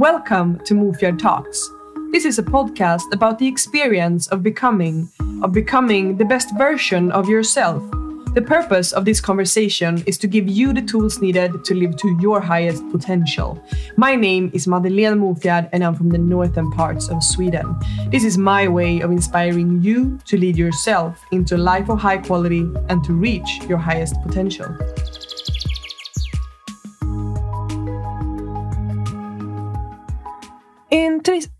Welcome to Mofjärd Talks. This is a podcast about the experience of becoming, of becoming the best version of yourself. The purpose of this conversation is to give you the tools needed to live to your highest potential. My name is Madeleine Mofjärd and I'm from the northern parts of Sweden. This is my way of inspiring you to lead yourself into a life of high quality and to reach your highest potential.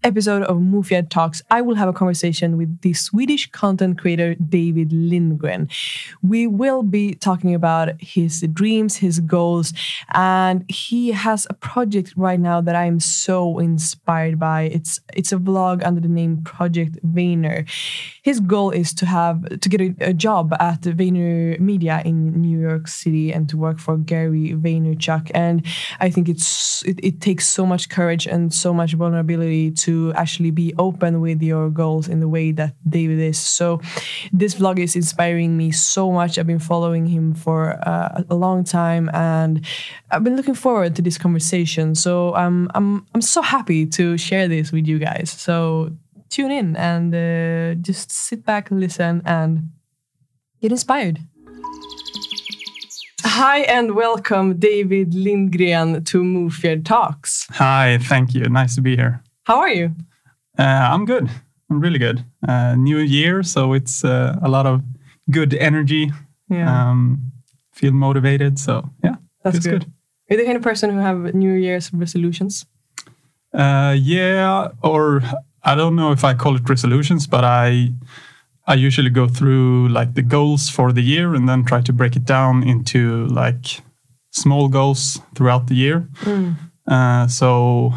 Episode of Mofjärd Talks, I will have a conversation with the Swedish content creator David Lindgren. We will be talking about his dreams, his goals, and he has a project right now that I am so inspired by. It's it's a vlog under the name Project Vayner. His goal is to have to get a, a job at Vayner Media in New York City and to work for Gary Vaynerchuk. And I think it's it, it takes so much courage and so much vulnerability vulnerability to actually be open with your goals in the way that David is. So this vlog is inspiring me so much. I've been following him for uh, a long time and I've been looking forward to this conversation. So um, I'm I'm so happy to share this with you guys. So tune in and uh, just sit back, listen, and get inspired. Hi and welcome, David Lindgren, to Mofjärd Talks. Hi, thank you. Nice to be here. How are you? Uh, I'm good. I'm really good. Uh, new year, so it's uh, a lot of good energy. Yeah. Um, feel motivated. So yeah, that's good. good. Are you the kind of person who have New Year's resolutions? Uh, yeah, or I don't know if I call it resolutions, but I I usually go through like the goals for the year and then try to break it down into like small goals throughout the year. Mm. Uh, so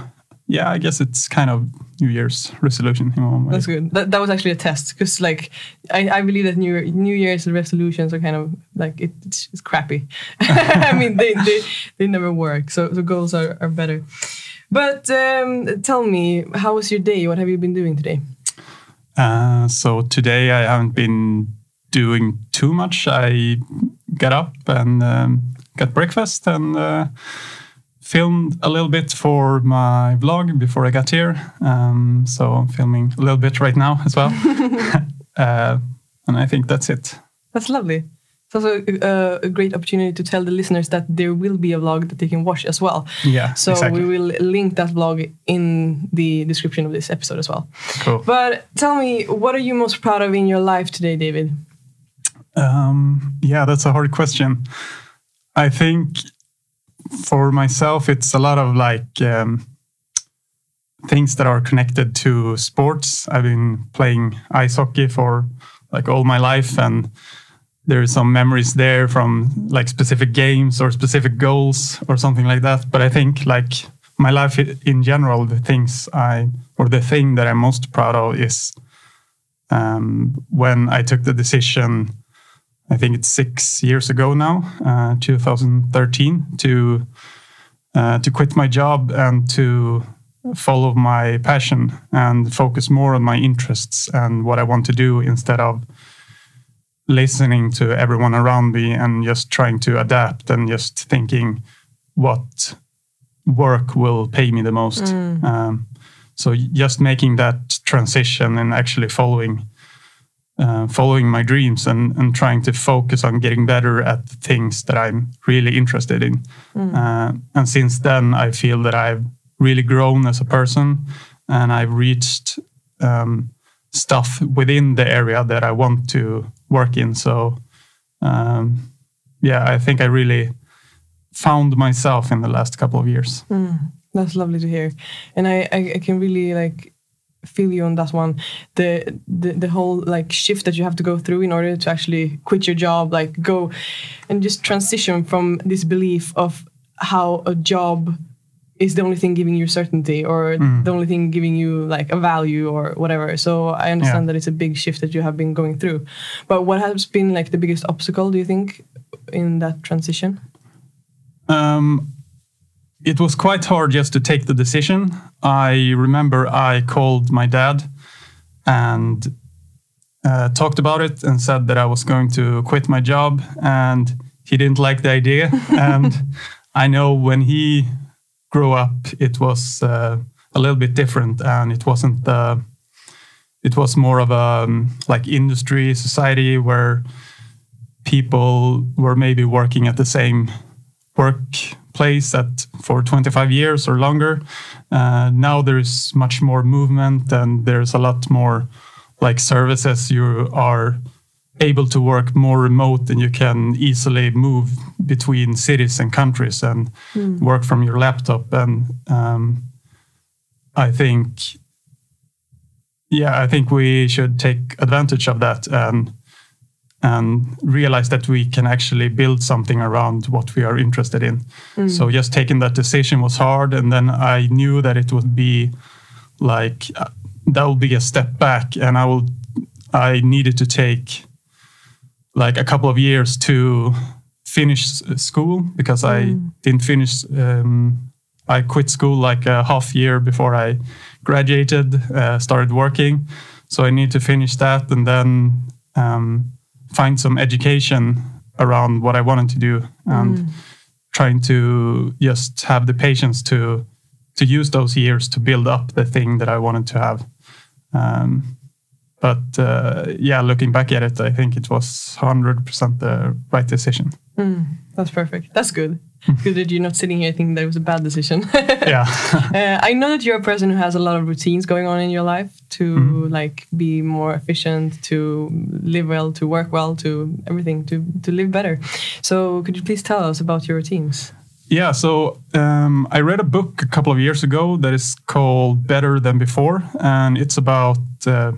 yeah, I guess it's kind of New Year's resolution in one way. That's good. That, that was actually a test because like I, I believe that New New Year's resolutions are kind of like it, it's, it's crappy. I mean they, they they never work. So the goals are, are better. But um, tell me, how was your day? What have you been doing today? Uh, so today I haven't been doing too much. I got up and um, got breakfast and uh, filmed a little bit for my vlog before I got here. Um, so I'm filming a little bit right now as well. uh, and I think that's it. That's lovely. It's also a, a, great opportunity to tell the listeners that there will be a vlog that they can watch as well. Yeah. So exactly. we will link that vlog in the description of this episode as well. Cool. But tell me, what are you most proud of in your life today, David? Um, yeah, that's a hard question. I think for myself, it's a lot of like um, things that are connected to sports. I've been playing ice hockey for like all my life and there's some memories there from like specific games or specific goals or something like that. But I think like my life in general, the things I or the thing that I'm most proud of is um, when I took the decision. I think it's six years ago now, uh, 2013, to uh, to quit my job and to follow my passion and focus more on my interests and what I want to do instead of listening to everyone around me and just trying to adapt and just thinking what work will pay me the most. Mm. Um, so just making that transition and actually following uh, following my dreams and, and trying to focus on getting better at the things that I'm really interested in. Mm. Uh, and since then, I feel that I've really grown as a person and I've reached um, stuff within the area that I want to work in. So, um, yeah, I think I really found myself in the last couple of years. Mm, that's lovely to hear, and I, I, I can really like feel you on that one the, the the whole like shift that you have to go through in order to actually quit your job like go and just transition from this belief of how a job is the only thing giving you certainty or mm. the only thing giving you like a value or whatever. So I understand yeah. that it's a big shift that you have been going through. But what has been like the biggest obstacle, do you think, in that transition? Um, it was quite hard just to take the decision. I remember I called my dad and uh, talked about it and said that I was going to quit my job, and he didn't like the idea. and I know when he grew up, it was uh, a little bit different, and it wasn't the. It was more of a um, like industry society where people were maybe working at the same workplace at for 25 years or longer. Uh, now there's much more movement and there's a lot more like services. You are able to work more remote and you can easily move between cities and countries and mm. work from your laptop. And um, I think, yeah, I think we should take advantage of that and and realize that we can actually build something around what we are interested in. Mm. So just taking that decision was hard, and then I knew that it would be like uh, that would be a step back, and I will. I needed to take like a couple of years to finish school because mm. I didn't finish. Um, I quit school like a half year before I graduated, uh, started working. So I need to finish that, and then. Um, find some education around what I wanted to do and mm. trying to just have the patience to to use those years to build up the thing that I wanted to have. Um, but uh, yeah, looking back at it, I think it was 100% the right decision. Mm, that's perfect. That's good. good that you're not sitting here thinking that it was a bad decision. yeah. uh, I know that you're a person who has a lot of routines going on in your life to mm. like be more efficient, to live well, to work well, to everything, to to live better. So could you please tell us about your routines? Yeah, so um, I read a book a couple of years ago that is called Better Than Before, and it's about uh,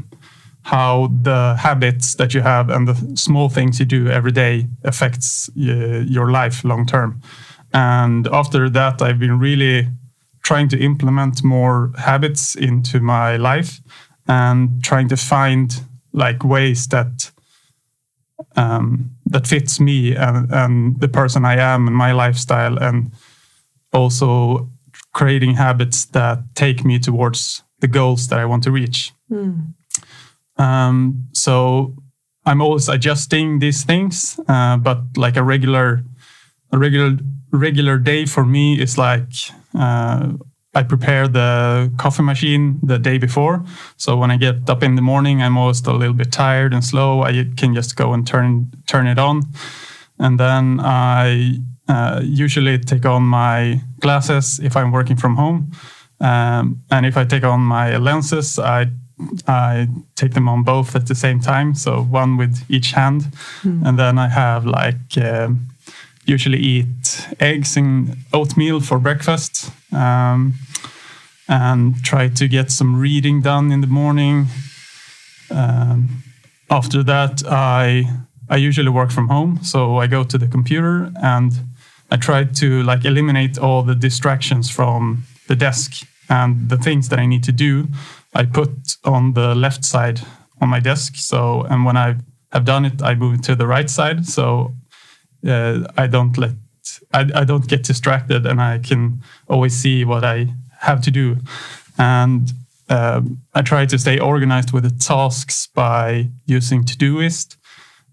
how the habits that you have and the small things you do every day affects uh, your life long term. And after that, I've been really trying to implement more habits into my life and trying to find like ways that um, that fits me and, and the person I am and my lifestyle, and also creating habits that take me towards the goals that I want to reach. Mm. Um, so I'm always adjusting these things, uh, but like a regular, a regular regular day for me is like uh, I prepare the coffee machine the day before. So when I get up in the morning, I'm almost a little bit tired and slow. I can just go and turn turn it on, and then I uh, usually take on my glasses if I'm working from home, um, and if I take on my lenses, I I take them on both at the same time, so one with each hand, mm. and then I have like. Um, usually eat eggs and oatmeal for breakfast um, and try to get some reading done in the morning. Um, after that, I I usually work from home, so I go to the computer and I try to like eliminate all the distractions from the desk and the things that I need to do. I put on the left side on my desk. So and when I have done it, I move it to the right side. So uh, I don't let I, I don't get distracted, and I can always see what I have to do. And uh, I try to stay organized with the tasks by using Todoist.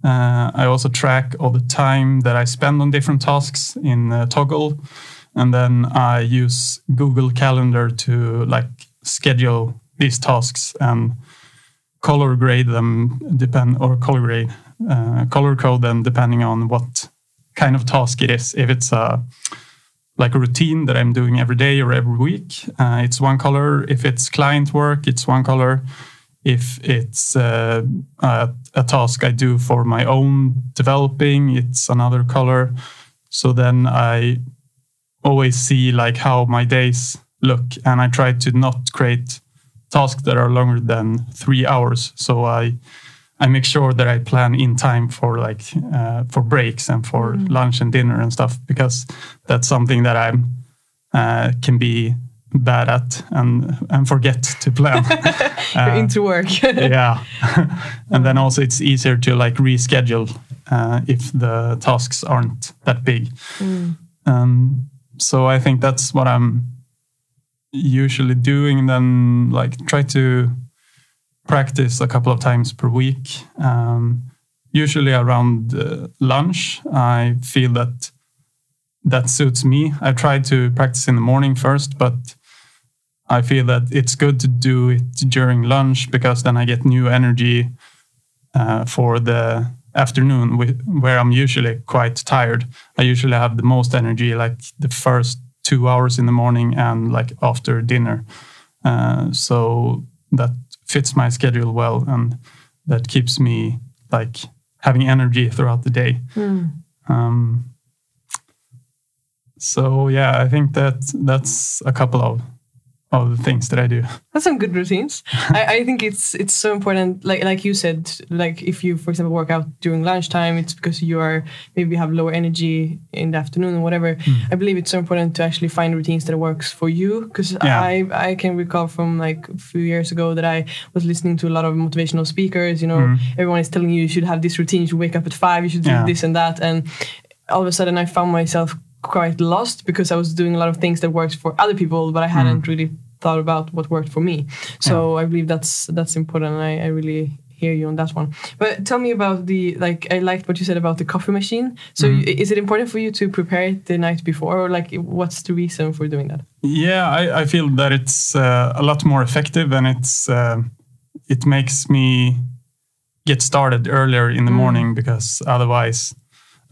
Uh, I also track all the time that I spend on different tasks in uh, Toggl, and then I use Google Calendar to like schedule these tasks and color grade them depend or color grade uh, color code them depending on what kind of task it is. If it's a like a routine that I'm doing every day or every week, uh, it's one color. If it's client work, it's one color. If it's uh, a, a, task I do for my own developing, it's another color. So then I always see like how my days look, and I try to not create tasks that are longer than three hours. So I I make sure that I plan in time for like uh, for breaks and for mm. lunch and dinner and stuff because that's something that I'm uh, can be bad at and and forget to plan. You're into work. yeah, and then also it's easier to like reschedule uh, if the tasks aren't that big. Mm. Um, so I think that's what I'm usually doing. Then like try to practice a couple of times per week. Um, usually around uh, lunch, I feel that that suits me. I try to practice in the morning first, but I feel that it's good to do it during lunch because then I get new energy uh, for the afternoon, where I'm usually quite tired. I usually have the most energy like the first two hours in the morning and like after dinner. Uh, so that fits my schedule well and that keeps me like having energy throughout the day. Mm. Um, so yeah, I think that that's a couple of of the things that I do. That's some good routines. I, I think it's it's so important. Like like you said, like if you, for example, work out during lunchtime, it's because you are maybe have lower energy in the afternoon or whatever. Mm. I believe it's so important to actually find routines that works for you. Because yeah. I I can recall from like a few years ago that I was listening to a lot of motivational speakers. You know, mm. everyone is telling you you should have this routine. You should wake up at five. You should do yeah. this and that. And all of a sudden, I found myself quite lost because I was doing a lot of things that worked for other people, but I hadn't mm. really thought about what worked for me. So yeah. I believe that's that's important. I, I really hear you on that one. But tell me about the like I liked what you said about the coffee machine. So mm. is it important for you to prepare it the night before, or like what's the reason for doing that? Yeah, I, I feel that it's uh, a lot more effective and it's uh, it makes me get started earlier in the mm. morning because otherwise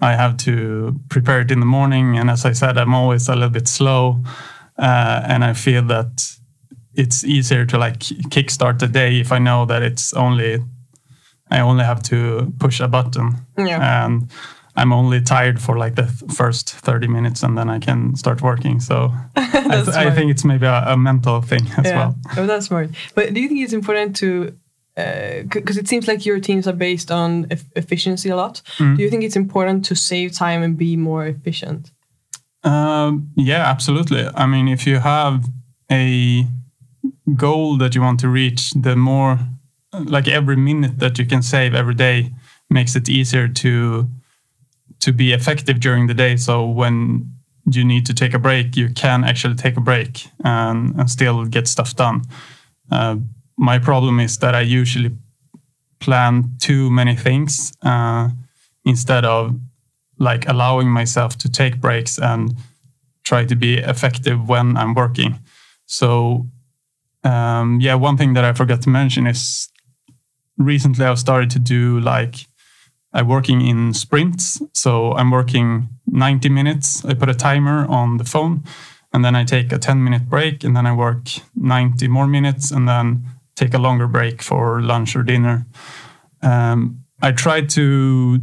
I have to prepare it in the morning. And as I said, I'm always a little bit slow. Uh, and I feel that it's easier to like kickstart the day if I know that it's only I only have to push a button. Yeah. And I'm only tired for like the th first 30 minutes and then I can start working. So I, th I, think it's maybe a, a mental thing as yeah. well. Oh, that's smart. But do you think it's important to because uh, it seems like your teams are based on e efficiency a lot. Mm. Do you think it's important to save time and be more efficient? Um, yeah, absolutely. I mean, if you have a goal that you want to reach, the more like every minute that you can save every day makes it easier to to be effective during the day. So when you need to take a break, you can actually take a break and, and still get stuff done. Uh, my problem is that I usually plan too many things uh, instead of like allowing myself to take breaks and try to be effective when I'm working. So um, yeah, one thing that I forgot to mention is recently I've started to do like I'm working in sprints. So I'm working 90 minutes. I put a timer on the phone and then I take a 10 minute break and then I work 90 more minutes and then take a longer break for lunch or dinner. Um, I tried to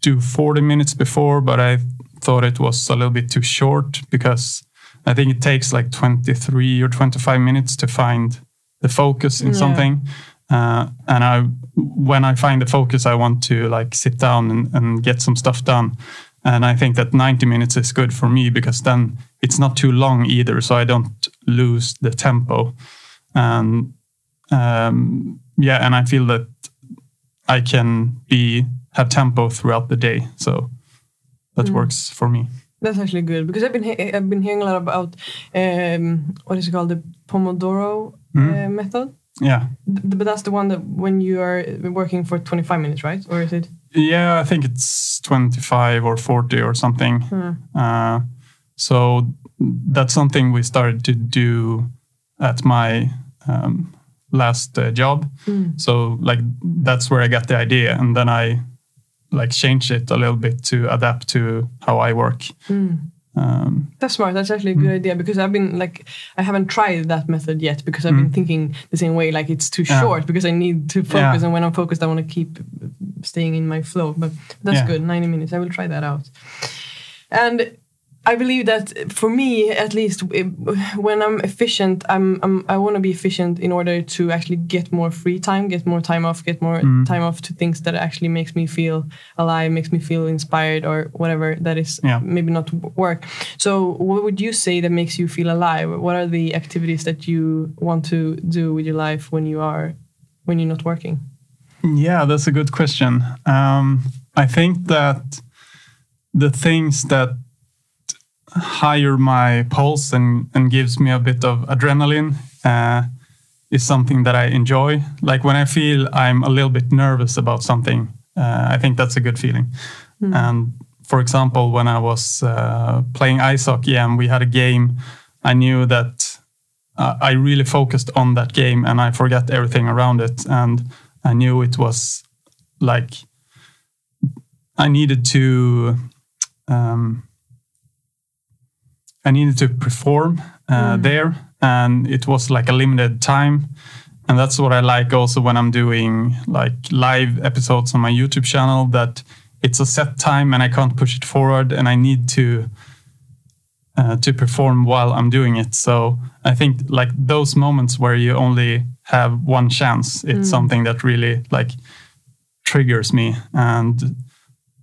do 40 minutes before, but I thought it was a little bit too short because I think it takes like 23 or 25 minutes to find the focus in yeah. something. Uh, and I, when I find the focus, I want to like sit down and, and get some stuff done. And I think that 90 minutes is good for me because then it's not too long either, so I don't lose the tempo. And um, yeah, and I feel that I can be have tempo throughout the day, so that mm. works for me. That's actually good because I've been I've been hearing a lot about um, what is it called the Pomodoro mm. uh, method. Yeah, but that's the one that when you are working for 25 minutes, right? Or is it? Yeah, I think it's 25 or 40 or something. Hmm. Uh, so that's something we started to do at my um, last uh, job. Mm. So like that's where I got the idea, and then I like change it a little bit to adapt to how I work. Mm. Um, That's smart. That's actually a good mm. idea because I've been like I haven't tried that method yet because I've mm. been thinking the same way. Like it's too yeah. short because I need to focus, yeah. and when I'm focused, I want to keep staying in my flow. But that's yeah. good. Ninety minutes. I will try that out. And I believe that for me, at least, when I'm efficient, I'm, I'm i want to be efficient in order to actually get more free time, get more time off, get more mm. time off to things that actually makes me feel alive, makes me feel inspired, or whatever that is. Yeah. Maybe not work. So, what would you say that makes you feel alive? What are the activities that you want to do with your life when you are when you're not working? Yeah, that's a good question. Um, I think that the things that higher my pulse and, and gives me a bit of adrenaline uh, is something that I enjoy. Like when I feel I'm a little bit nervous about something, uh, I think that's a good feeling. Mm. And for example, when I was uh, playing ice hockey and we had a game, I knew that uh, I really focused on that game and I forgot everything around it. And I knew it was like I needed to um, I needed to perform uh, mm. there, and it was like a limited time. And that's what I like also when I'm doing like live episodes on my YouTube channel. That it's a set time and I can't push it forward, and I need to uh, to perform while I'm doing it. So I think like those moments where you only have one chance, it's mm. something that really like triggers me, and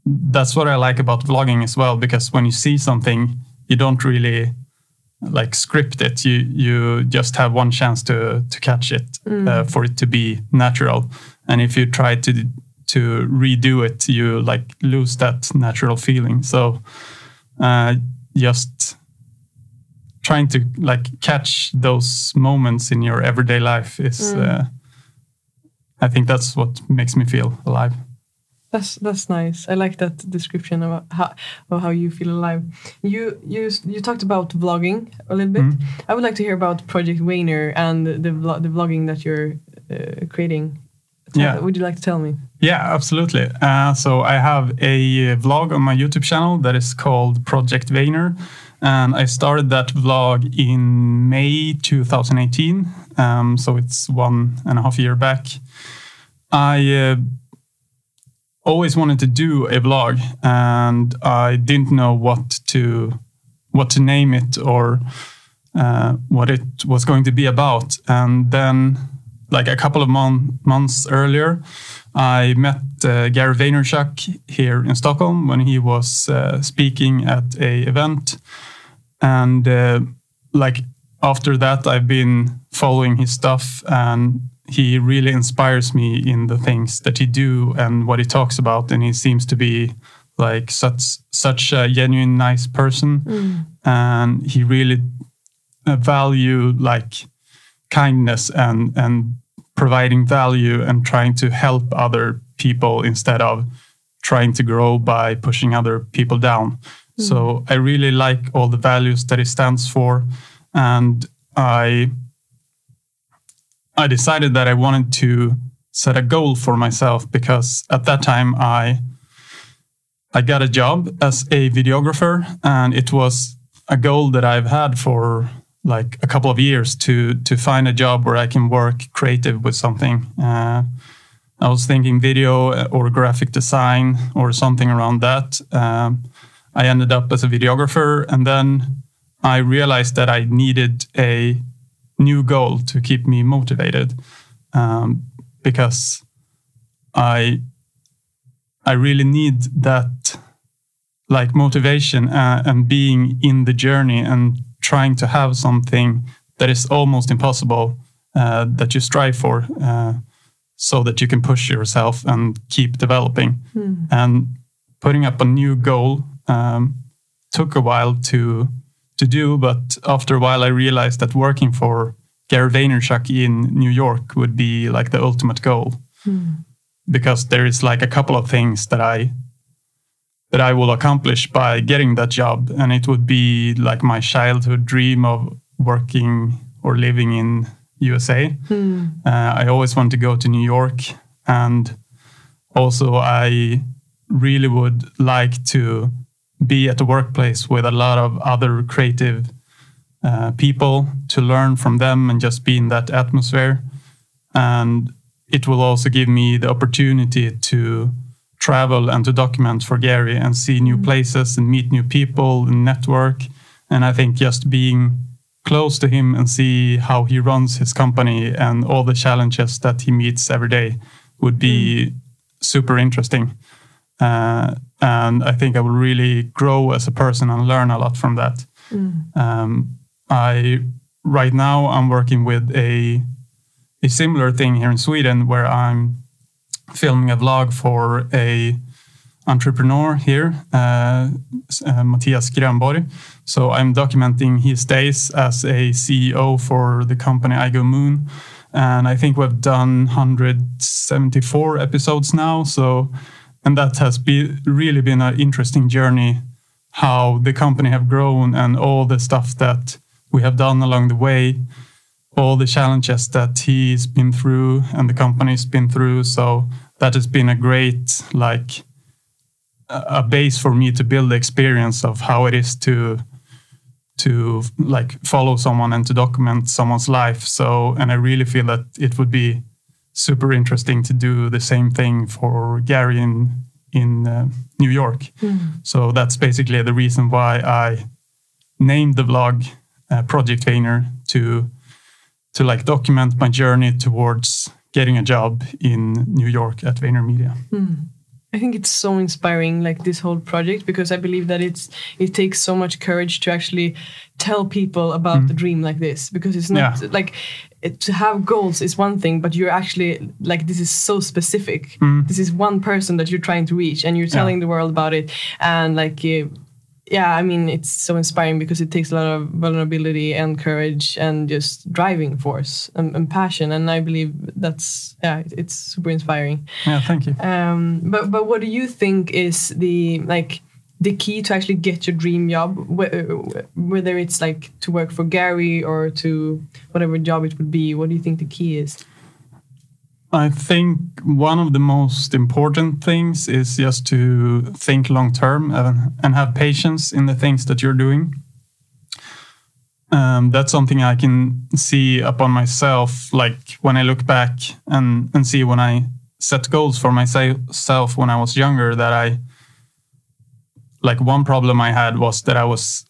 that's what I like about vlogging as well. Because when you see something, you don't really like script it. You you just have one chance to to catch it mm. uh, for it to be natural. And if you try to to redo it, you like lose that natural feeling. So uh, just trying to like catch those moments in your everyday life is mm. uh, i think that's what makes me feel alive that's that's nice i like that description of how, of how you feel alive you you you talked about vlogging a little bit mm. i would like to hear about project Vayner and the the vlogging that you're uh, creating yeah. Would you like to tell me? Yeah, absolutely. Uh, so I have a vlog on my YouTube channel that is called Project Vayner and I started that vlog in May 2018. Um, so it's one and a half year back. I uh, always wanted to do a vlog, and I didn't know what to what to name it or uh, what it was going to be about. And then, like a couple of mon- months earlier, I met uh, Gary Vaynerchuk here in Stockholm when he was uh, speaking at a event and uh, like after that i've been following his stuff and he really inspires me in the things that he do and what he talks about and he seems to be like such such a genuine nice person mm. and he really uh, value like kindness and and providing value and trying to help other people instead of trying to grow by pushing other people down so mm. I really like all the values that he stands for, and I I decided that I wanted to set a goal for myself because at that time I I got a job as a videographer, and it was a goal that I've had for like a couple of years to to find a job where I can work creative with something. Uh, I was thinking video or graphic design or something around that. Um, I ended up as a videographer, and then I realized that I needed a new goal to keep me motivated um, because I I really need that like motivation uh, and being in the journey and trying to have something that is almost impossible uh, that you strive for uh, so that you can push yourself and keep developing mm. and putting up a new goal um, took a while to to do, but after a while, I realized that working for Gary Vaynerchuk in New York would be like the ultimate goal, mm. because there is like a couple of things that I that I will accomplish by getting that job, and it would be like my childhood dream of working or living in USA. Mm. Uh, I always want to go to New York, and also I really would like to be at the workplace with a lot of other creative uh, people to learn from them and just be in that atmosphere. And it will also give me the opportunity to travel and to document for Gary and see new mm-hmm. places and meet new people and network. And I think just being close to him and see how he runs his company and all the challenges that he meets every day would be mm. super interesting. Uh, and I think I will really grow as a person and learn a lot from that. Mm. Um, I right now I'm working with a a similar thing here in Sweden where I'm filming a vlog for a entrepreneur here, uh, uh, Matthias Grönborg. So I'm documenting his days as a CEO for the company I Go Moon. And I think we've done 174 episodes now. So and that has been really been an interesting journey how the company have grown and all the stuff that we have done along the way all the challenges that he's been through and the company's been through. So that has been a great like a base for me to build the experience of how it is to to like follow someone and to document someone's life. So and I really feel that it would be super interesting to do the same thing for Gary in in uh, New York. Mm. So that's basically the reason why I named the vlog uh, Project Vayner to to like document my journey towards getting a job in New York at VaynerMedia. Mm. I think it's so inspiring, like this whole project, because I believe that it's it takes so much courage to actually tell people about mm. the dream like this, because it's not yeah. like it, to have goals is one thing, but you're actually like this is so specific. Mm. This is one person that you're trying to reach, and you're telling yeah. the world about it, and like. Uh, yeah, I mean, it's so inspiring because it takes a lot of vulnerability and courage and just driving force and, and passion. And I believe that's yeah, it's super inspiring. Yeah, thank you. Um, but but what do you think is the like the key to actually get your dream job, whether it's like to work for Gary or to whatever job it would be? What do you think the key is? I think one of the most important things is just to think long term and, have patience in the things that you're doing. Um, that's something I can see upon myself. Like when I look back and, and see when I set goals for myself when I was younger, that I like one problem I had was that I was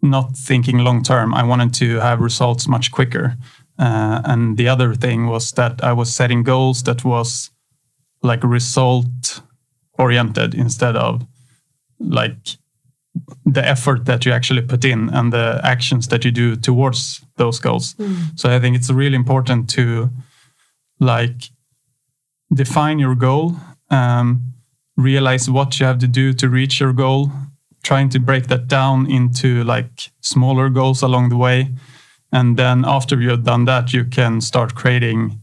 not thinking long term. I wanted to have results much quicker. Uh, and the other thing was that I was setting goals that was like result oriented instead of like the effort that you actually put in and the actions that you do towards those goals. Mm. So I think it's really important to like define your goal, um, realize what you have to do to reach your goal, trying to break that down into like smaller goals along the way and then after you've done that, you can start creating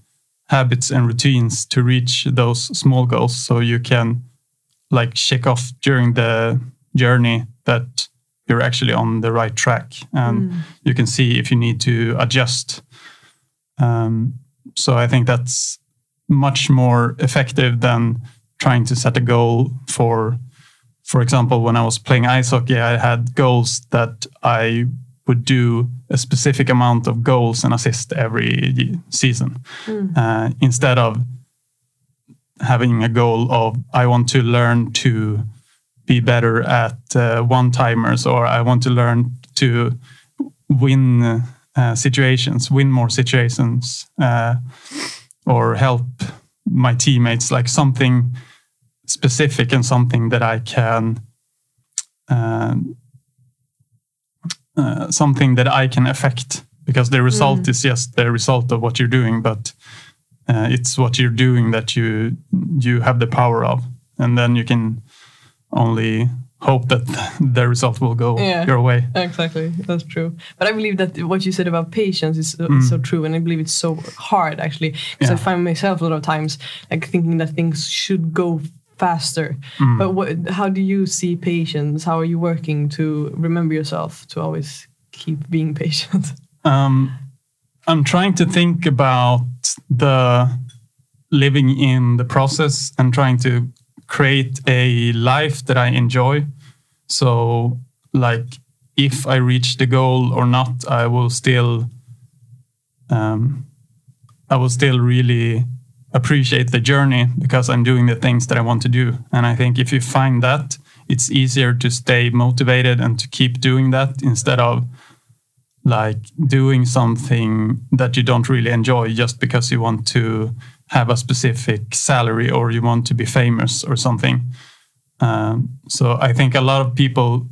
habits and routines to reach those small goals. So you can like check off during the journey that you're actually on the right track and mm. you can see if you need to adjust. Um, so I think that's much more effective than trying to set a goal for, for example, when I was playing ice hockey, I had goals that I would do a specific amount of goals and assists every season mm. uh, instead of having a goal of I want to learn to be better at uh, one timers or I want to learn to win uh, situations, win more situations, uh, or help my teammates, like something specific and something that I can uh, uh, something that I can affect because the result mm. is just the result of what you're doing, but uh, it's what you're doing that you you have the power of, and then you can only hope that the result will go yeah, your way. Exactly, that's true. But I believe that what you said about patience is, uh, mm. so true, and I believe it's so hard actually because yeah. I find myself a lot of times like thinking that things should go faster. Mm. But what, how do you see patience? How are you working to remember yourself to always keep being patient? Um, I'm trying to think about the living in the process and trying to create a life that I enjoy. So, like, if I reach the goal or not, I will still, um, I will still really appreciate the journey because I'm doing the things that I want to do. And I think if you find that, it's easier to stay motivated and to keep doing that instead of like doing something that you don't really enjoy just because you want to have a specific salary or you want to be famous or something. Um, so I think a lot of people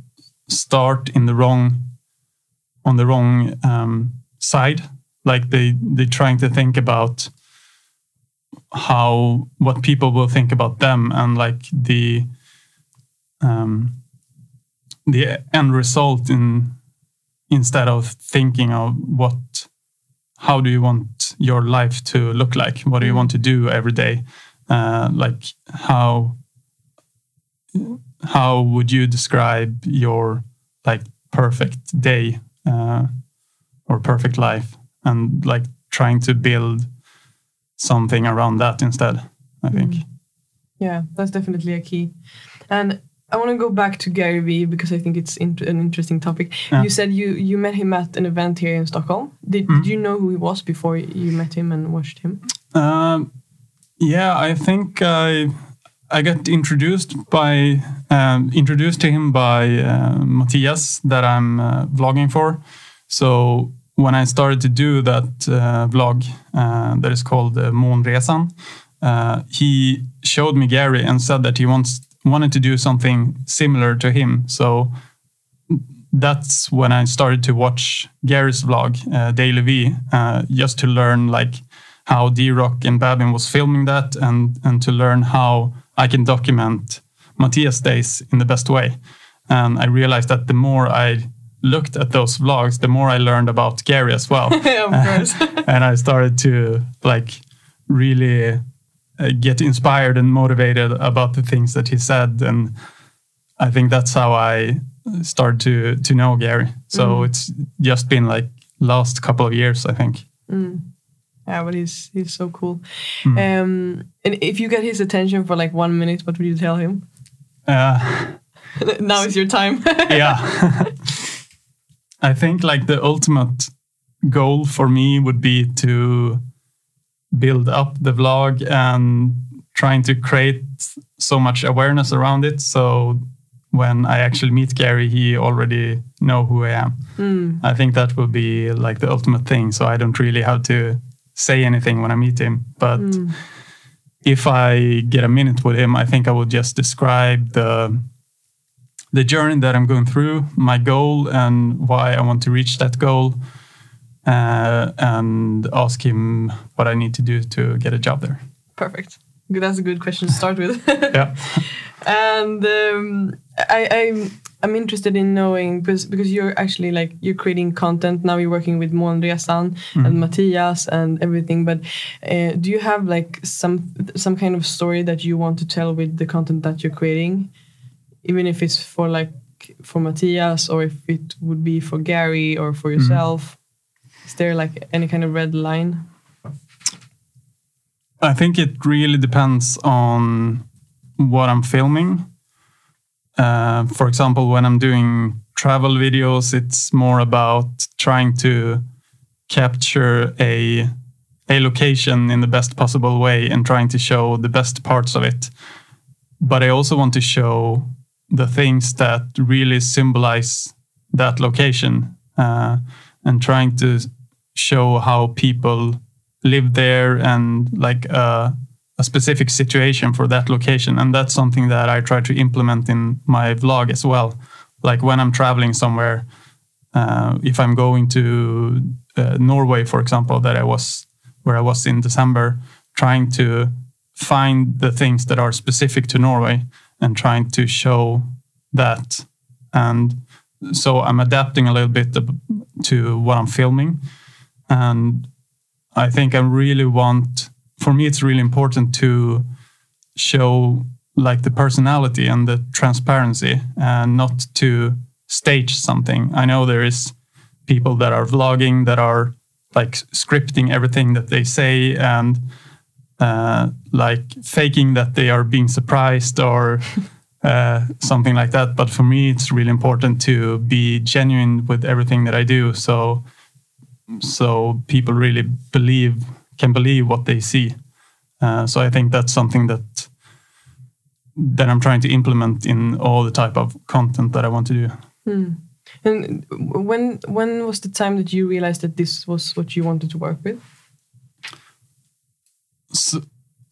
start in the wrong on the wrong um, side. Like they they're trying to think about how what people will think about them and like the um, the end result in instead of thinking of what how do you want your life to look like? What do you want to do every day? Uh, like how how would you describe your like perfect day uh, or perfect life? And like trying to build something around that instead. I think. Mm. Yeah, that's definitely a key. And I want to go back to Gary Vee because I think it's in- an interesting topic. Yeah. You said you you met him at an event here in Stockholm. Did, Mm. did you know who he was before you met him and watched him? Um, yeah, I think I I got introduced by um, introduced to him by uh, Matthias that I'm uh, vlogging for. So when I started to do that uh, vlog uh, that is called uh, Månresan, uh, he showed me Gary and said that he wants wanted to do something similar to him. So that's when I started to watch Gary's vlog, uh, DailyVee, uh, just to learn like how D Rock and Babin was filming that, and and to learn how I can document Matthias days in the best way. And I realized that the more I looked at those vlogs, the more I learned about Gary as well. of course. and I started to like really uh, get inspired and motivated about the things that he said, and I think that's how I started to to know Gary. So Mm. it's just been like last couple of years, I think. Mm. Yeah, but he's he's so cool. Mm. Um, and if you get his attention for like one minute, what would you tell him? Uh, now is your time. yeah. I think like the ultimate goal for me would be to build up the vlog and trying to create so much awareness around it. So when I actually meet Gary, he already know who I am. Mm. I think that would be like the ultimate thing. So I don't really have to say anything when I meet him. But Mm. if I get a minute with him, I think I will just describe the the journey that I'm going through, my goal, and why I want to reach that goal, uh, and ask him what I need to do to get a job there. Perfect. That's a good question to start with. Yeah. and um, I, I'm I'm interested in knowing because because you're actually like you're creating content now. You're working with Månresan and Matthias and everything. But uh, do you have like some some kind of story that you want to tell with the content that you're creating, even if it's for like for Matthias or if it would be for Gary or for yourself? Is there like any kind of red line? I think it really depends on what I'm filming. Uh, for example, when I'm doing travel videos, it's more about trying to capture a a location in the best possible way and trying to show the best parts of it. But I also want to show the things that really symbolize that location uh, and trying to show how people live there and like a, a specific situation for that location. And that's something that I try to implement in my vlog as well. Like when I'm traveling somewhere, uh, if I'm going to uh, Norway, for example, that I was where I was in December, trying to find the things that are specific to Norway and trying to show that. And so I'm adapting a little bit to what I'm filming. And I think I really want, for me, it's really important to show like the personality and the transparency and not to stage something. I know there is people that are vlogging that are like scripting everything that they say and uh, like faking that they are being surprised or uh, something like that. But for me, it's really important to be genuine with everything that I do. So so people really believe can believe what they see. Uh, so I think that's something that that I'm trying to implement in all the type of content that I want to do. Hmm. And when when was the time that you realized that this was what you wanted to work with? So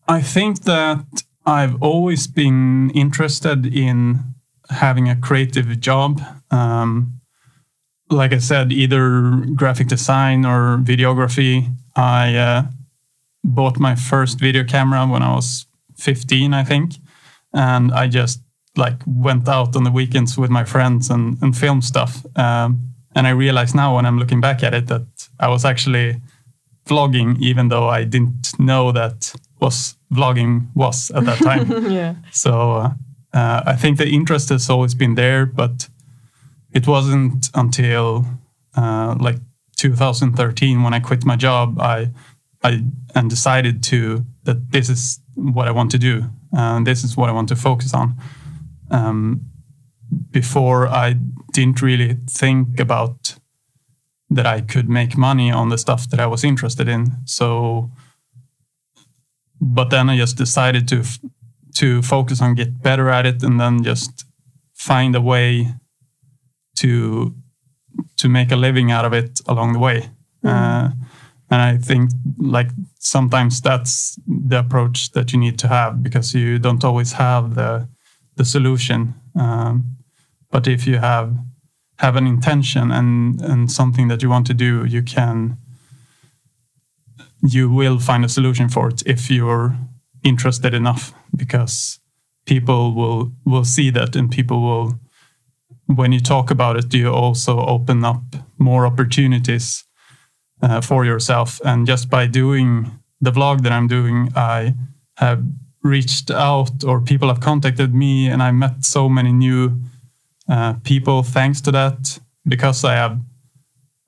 I think that I've always been interested in having a creative job. Um, like I said, either graphic design or videography. I uh, bought my first video camera when I was 15, I think, and I just like went out on the weekends with my friends and, and filmed stuff. Um, and I realize now when I'm looking back at it that I was actually vlogging, even though I didn't know that was vlogging was at that time. yeah. So uh, I think the interest has always been there, but it wasn't until uh, like 2013 when I quit my job, I I and decided to that this is what I want to do and this is what I want to focus on. Um, before I didn't really think about that I could make money on the stuff that I was interested in. So, but then I just decided to to focus on get better at it, and then just find a way to to make a living out of it along the way. Mm. Uh, and I think like sometimes that's the approach that you need to have because you don't always have the the solution. Um, but if you have have an intention and and something that you want to do, you can you will find a solution for it if you're interested enough because people will will see that and people will when you talk about it you also open up more opportunities uh, for yourself? And just by doing the vlog that i'm doing i have reached out or people have contacted me and i met so many new uh, people thanks to that because I have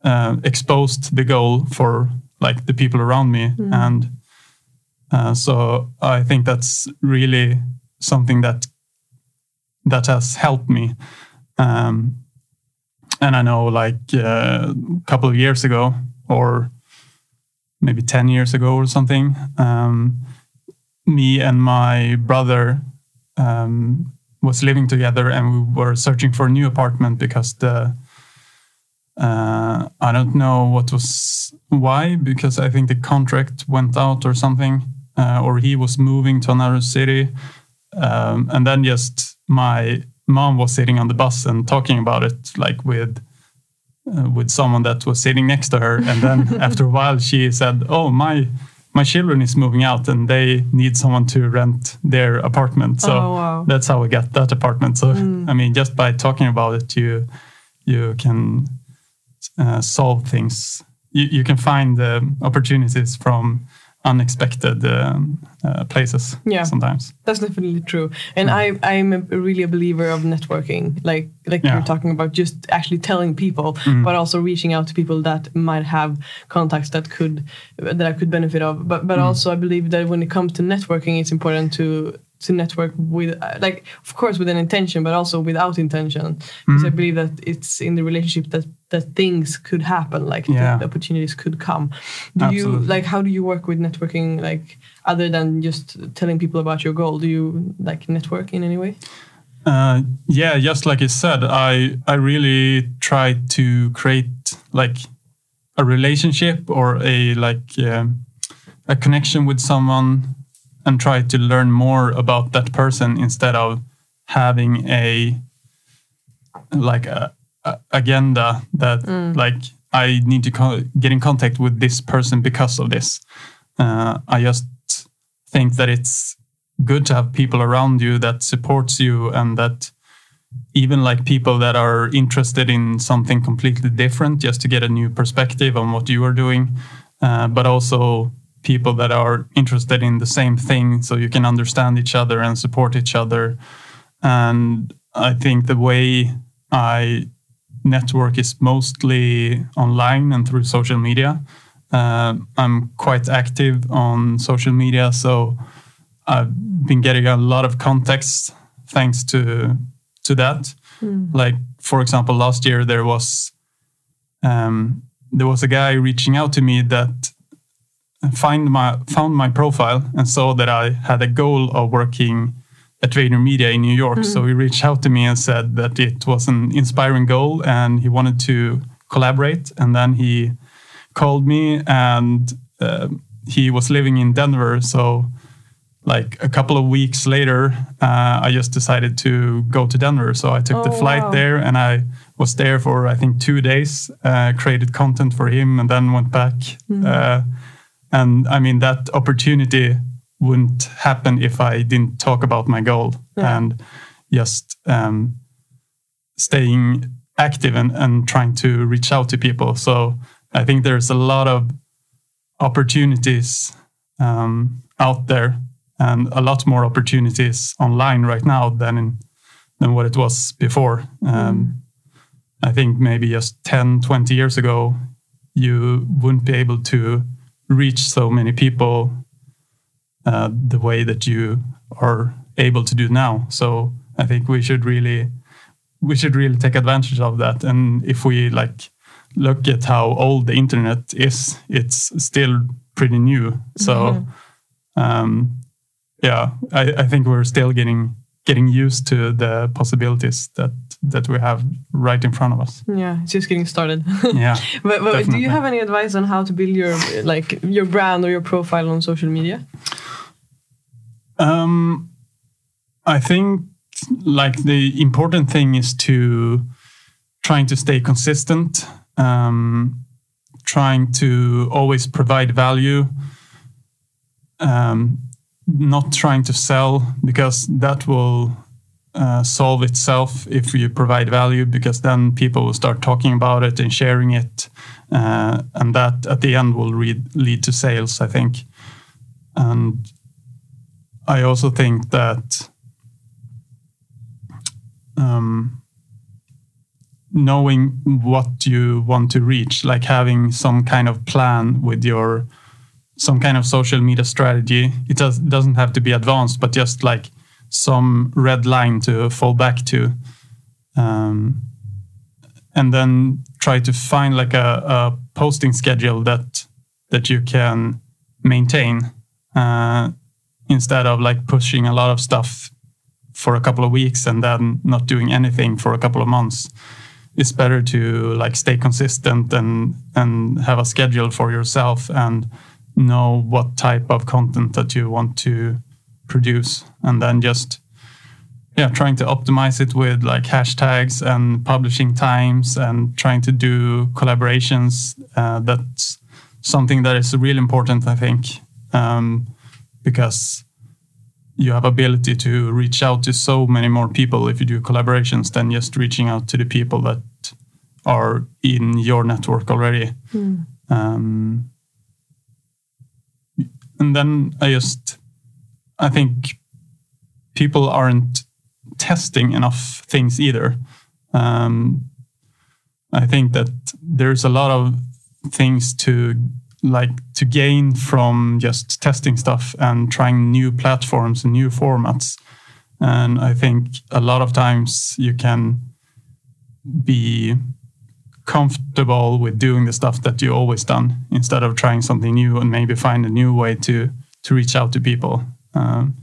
uh, exposed the goal for like the people around me, mm. and uh, so I think that's really something that that has helped me. Um, and I know, like uh, a couple of years ago, or maybe ten years ago, or something, um, me and my brother um, was living together and we were searching for a new apartment because the uh, I don't know what was why because I think the contract went out or something uh, or he was moving to another city. Um, and then just my mom was sitting on the bus and talking about it like with uh, with someone that was sitting next to her. And then after a while she said oh my my children is moving out and they need someone to rent their apartment. So oh, wow. that's how we got that apartment. So mm. I mean, just by talking about it, you you can uh, solve things. You, you can find uh, opportunities from unexpected um, uh, places yeah sometimes that's definitely true and i i'm a, really a believer of networking like like yeah. you're talking about just actually telling people mm. but also reaching out to people that might have contacts that could that i could benefit of but but mm. also i believe that when it comes to networking it's important to to network with like of course with an intention but also without intention because mm. i believe that it's in the relationship that that things could happen like yeah. the, the, opportunities could come do Absolutely. you like how do you work with networking like other than just telling people about your goal do you like network in any way uh, yeah just like you said i i really try to create like a relationship or a like um, a connection with someone and try to learn more about that person instead of having a like a, a agenda that mm. like I need to get in contact with this person because of this. Uh, I just think that it's good to have people around you that supports you and that even like people that are interested in something completely different just to get a new perspective on what you are doing uh, but also people that are interested in the same thing so you can understand each other and support each other. And i think the way i network is mostly online and through social media. Uh, i'm quite active on social media so i've been getting a lot of contacts thanks to to that. Mm. like for example last year there was um, there was a guy reaching out to me that find my found my profile and saw that I had a goal of working at VaynerMedia in New York. Mm-hmm. So he reached out to me and said that it was an inspiring goal and he wanted to collaborate. And then he called me and uh, he was living in Denver. So like a couple of weeks later, uh, I just decided to go to Denver. So I took oh, the flight wow. there and I was there for I think two days, uh, created content for him, and then went back. Mm-hmm and I mean, that opportunity wouldn't happen if I didn't talk about my goal yeah. and just um, staying active and, and trying to reach out to people. So I think there's a lot of opportunities um, out there and a lot more opportunities online right now than in, than what it was before. Um, mm. I think maybe just 10, 20 years ago, you wouldn't be able to reach so many people uh, the way that you are able to do now. So I think we should really we should really take advantage of that. And if we like look at how old the internet is, it's still pretty new. So mm-hmm. um, yeah, I, I think we're still getting getting used to the possibilities that that we have right in front of us. Yeah, it's just getting started. yeah. but, but do you have any advice on how to build your like your brand or your profile on social media? Um, I think like the important thing is to trying to stay consistent, um, trying to always provide value, um, not trying to sell because that will uh, solve itself if you provide value because then people will start talking about it and sharing it uh, and that at the end will read, lead to sales i think and i also think that um, knowing what you want to reach, like having some kind of plan with your some kind of social media strategy. It does doesn't have to be advanced, but just like some red line to fall back to, um, and then try to find like a, a, posting schedule that that you can maintain uh, instead of like pushing a lot of stuff for a couple of weeks and then not doing anything for a couple of months. It's better to like stay consistent and and have a schedule for yourself and know what type of content that you want to produce and then just yeah trying to optimize it with like hashtags and publishing times and trying to do collaborations uh, that's something that is really important i think um, because you have ability to reach out to so many more people if you do collaborations than just reaching out to the people that are in your network already. Mm. Um, and then I just, I think people aren't testing enough things either. Um, I think that there's a lot of things to like to gain from just testing stuff and trying new platforms and new formats. And I think a lot of times you can be comfortable with doing the stuff that you always done instead of trying something new and maybe find a new way to to reach out to people. Um,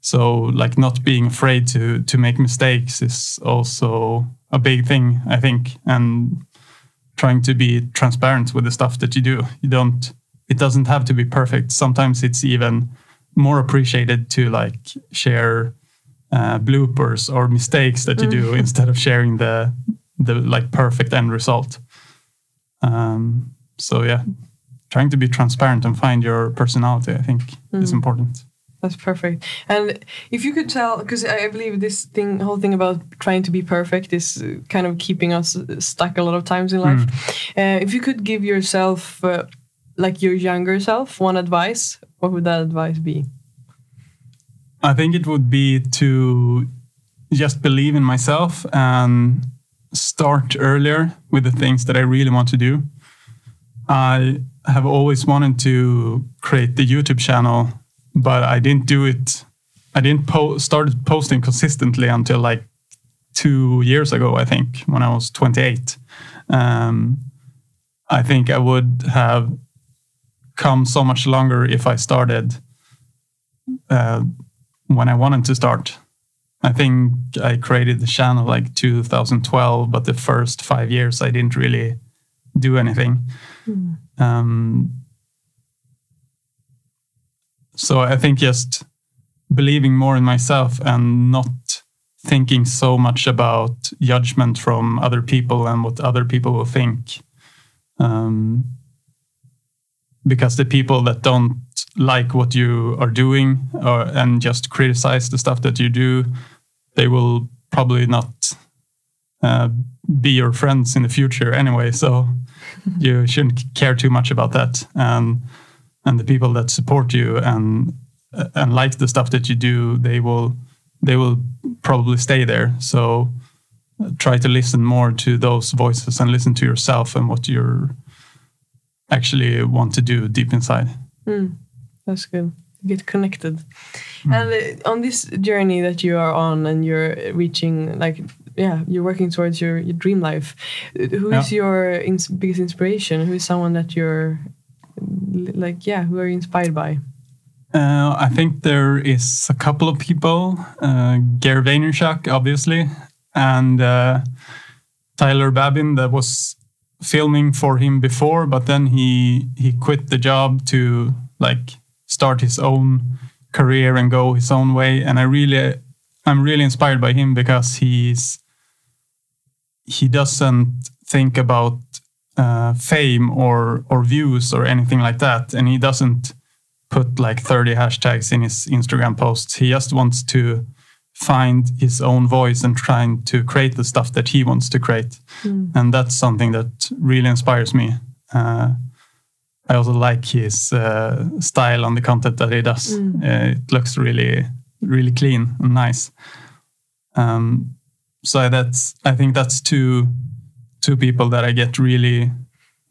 so like not being afraid to to make mistakes is also a big thing, I think. And trying to be transparent with the stuff that you do. You don't. It doesn't have to be perfect. Sometimes it's even more appreciated to like share uh, bloopers or mistakes that you do mm. instead of sharing the the like perfect end result. Um, so yeah, trying to be transparent and find your personality, I think, mm. is important. That's perfect. And if you could tell, because I believe this thing, whole thing about trying to be perfect is uh, kind of keeping us uh, stuck a lot of times in life. Mm. Uh, if you could give yourself, uh, like your younger self, one advice, what would that advice be? I think it would be to just believe in myself and start earlier with the things that I really want to do. I have always wanted to create the YouTube channel but I didn't do it. I didn't po- started posting consistently until like two years ago. I think when I was 28. Um, I think I would have come so much longer if I started uh, when I wanted to start. I think I created the channel like 2012, but the first five years I didn't really do anything. Mm. Um, so I think just believing more in myself and not thinking so much about judgment from other people and what other people will think. Um, because the people that don't like what you are doing or, and just criticize the stuff that you do, they will probably not uh, be your friends in the future anyway. So you shouldn't care too much about that. And and the people that support you and and like the stuff that you do they will they will probably stay there so uh, try to listen more to those voices and listen to yourself and what you're actually want to do deep inside. Mm, that's good. Get connected. And uh, on this journey that you are on, and you're reaching, like, yeah, you're working towards your, your dream life. uh, Who is Yeah. your ins- biggest inspiration? Who is someone that you're like, yeah, who are you inspired by? Uh, I think there is a couple of people, uh, Gary Vaynerchuk, obviously, and uh, Tyler Babin that was filming for him before, but then he he quit the job to like start his own career and go his own way. And I really, I'm really inspired by him because he's he doesn't think about uh, fame or or views or anything like that, and he doesn't put like 30 hashtags in his Instagram posts. He just wants to find his own voice and trying to create the stuff that he wants to create. And that's something that really inspires me. Uh, I also like his uh, style on the content that he does. Uh, it looks really, really clean and nice. Um, so that's, I think that's two, two people that I get really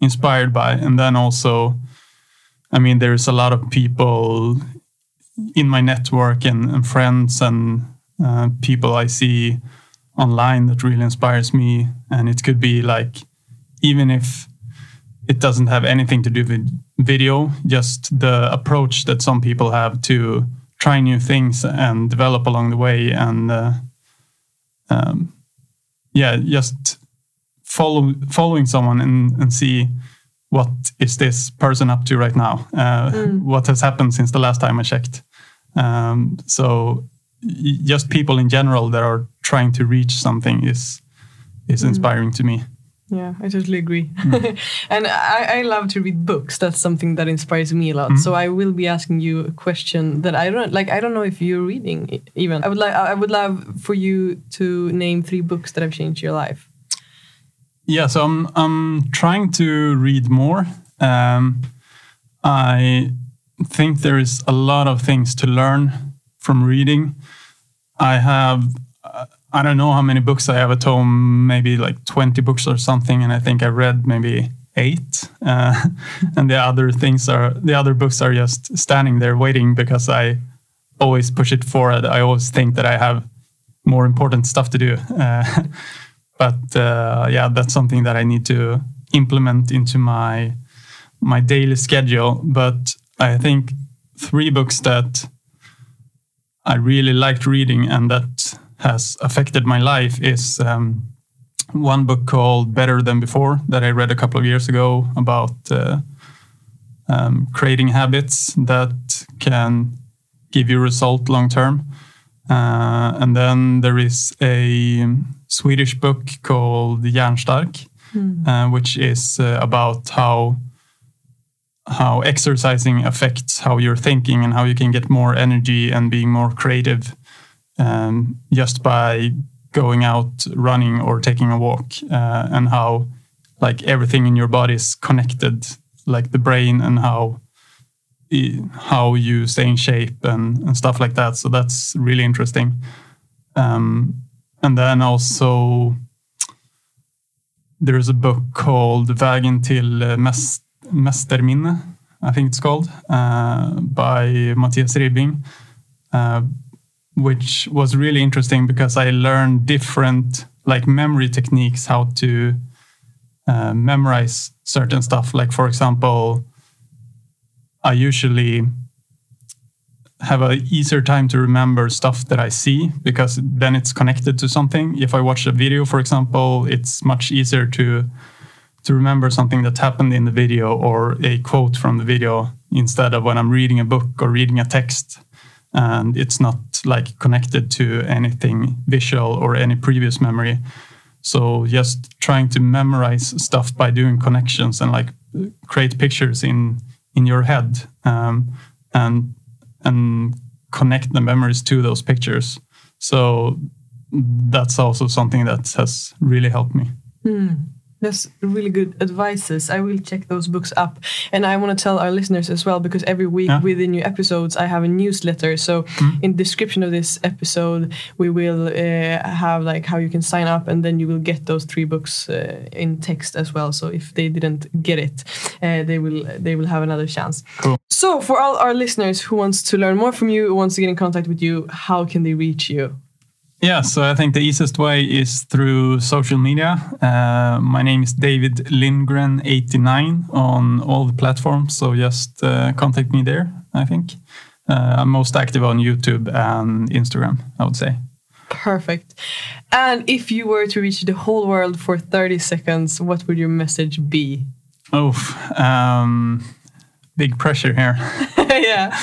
inspired by. And then also, I mean, there's a lot of people in my network and, and friends and uh, people I see online that really inspires me. And it could be like, even if it doesn't have anything to do with video, just the approach that some people have to try new things and develop along the way. And uh, um, yeah, just follow following someone and, and see what is this person up to right now? Uh, What has happened since the last time I checked? Um, so just people in general that are trying to reach something is is inspiring to me. Yeah, I totally agree. and I, I love to read books. That's something that inspires me a lot. So I will be asking you a question that I don't like. I don't know if you're reading even. I would like. I would love for you to name three books that have changed your life. Yeah, so I'm I'm trying to read more. Um, I think there is a lot of things to learn from reading. I have uh, I don't know how many books I have at home, maybe like 20 books or something, and I think I read maybe eight. Uh, and the other things are the other books are just standing there waiting because I always push it forward. I always think that I have more important stuff to do. Uh, but uh, yeah, that's something that I need to implement into my my daily schedule. But I think three books that I really liked reading and that has affected my life is um, one book called Better Than Before that I read a couple of years ago about uh, um, creating habits that can give you result long term. Uh, and then there is a Swedish book called Hjärnstark, uh, which is uh, about how how exercising affects how you're thinking and how you can get more energy and being more creative um, just by going out running or taking a walk uh, and how like everything in your body is connected like the brain and how how you stay in shape and, and stuff like that. So that's really interesting. Um, and then also there's a book called Vägen till eh, Mästerminne, I think it's called, uh, by Mattias Ribbing, uh, which was really interesting because I learned different like memory techniques, how to uh, memorize certain stuff. Like for example, I usually have a easier time to remember stuff that I see because then it's connected to something. If I watch a video, for example, it's much easier to to remember something that happened in the video or a quote from the video instead of when I'm reading a book or reading a text and it's not like connected to anything visual or any previous memory. So just trying to memorize stuff by doing connections and like create pictures in in your head um, and and connect the memories to those pictures. So that's also something that has really helped me. Hmm. That's really good advices. I will check those books up. And I want to tell our listeners as well, because every week Yeah. with the new episodes, I have a newsletter. So in the description of this episode, we will uh, have like how you can sign up and then you will get those three books uh, in text as well. So if they didn't get it, uh, they will they will have another chance. Cool. So for all our listeners who wants to learn more from you, who wants to get in contact with you, how can they reach you? Yeah, so I think the easiest way is through social media. Uh, my name is David Lindgren89 on all the platforms, so just uh, contact me there, I think. Uh, I'm most active on YouTube and Instagram, I would say. Perfect. And if you were to reach the whole world for 30 seconds, what would your message be? Oh, um, big pressure here. yeah.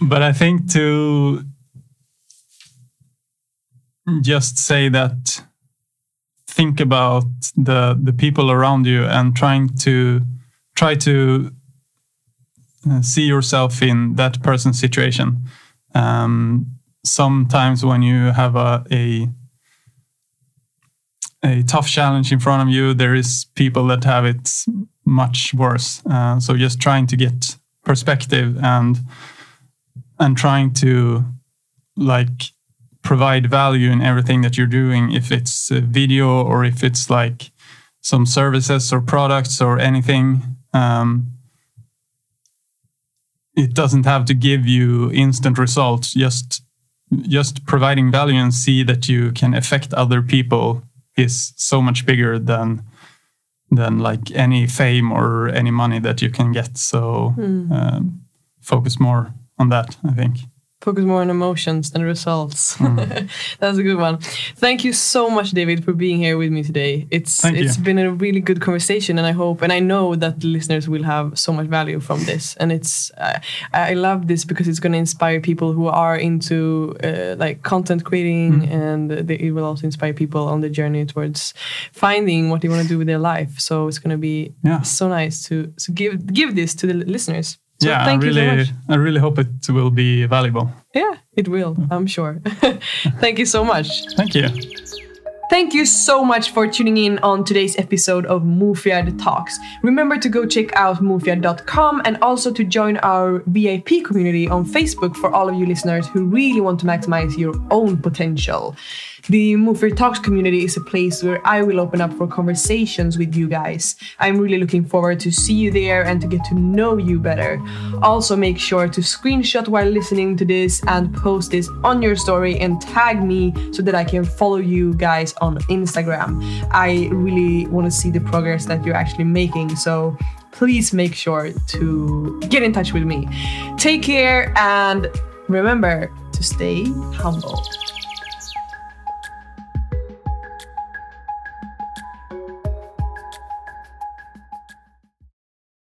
but I think to just say that think about the the people around you and trying to try to uh, see yourself in that person's situation. Um, sometimes when you have a, a a tough challenge in front of you, there is people that have it much worse. Uh, so just trying to get perspective and and trying to like provide value in everything that you're doing if it's a video or if it's like some services or products or anything um, it doesn't have to give you instant results. Just just providing value and see that you can affect other people is so much bigger than than like any fame or any money that you can get. So um, focus more on that i think Focus more on emotions than results. That's a good one. Thank you so much, David, for being here with me today. It's Thank you. it's been a really good conversation, and I hope and I know that the listeners will have so much value from this. And it's uh, I love this because it's going to inspire people who are into uh, like content creating, and they, it will also inspire people on the journey towards finding what they want to do with their life. So it's going to be Yeah. so nice to to give give this to the listeners. So yeah thank i you so really much. i really hope it will be valuable Yeah, it will. I'm sure. Thank you so much. thank you Thank you so much for tuning in on today's episode of Mufiad Talks. Remember to go check out mufiad.com and also to join our VIP community on Facebook for all of you listeners who really want to maximize your own potential. The Mufiad Talks community is a place where I will open up for conversations with you guys. I'm really looking forward to see you there and to get to know you better. Also, make sure to screenshot while listening to this and post this on your story and tag me so that I can follow you guys on Instagram. I really want to see the progress that you're actually making. So please make sure to get in touch with me. Take care and remember to stay humble.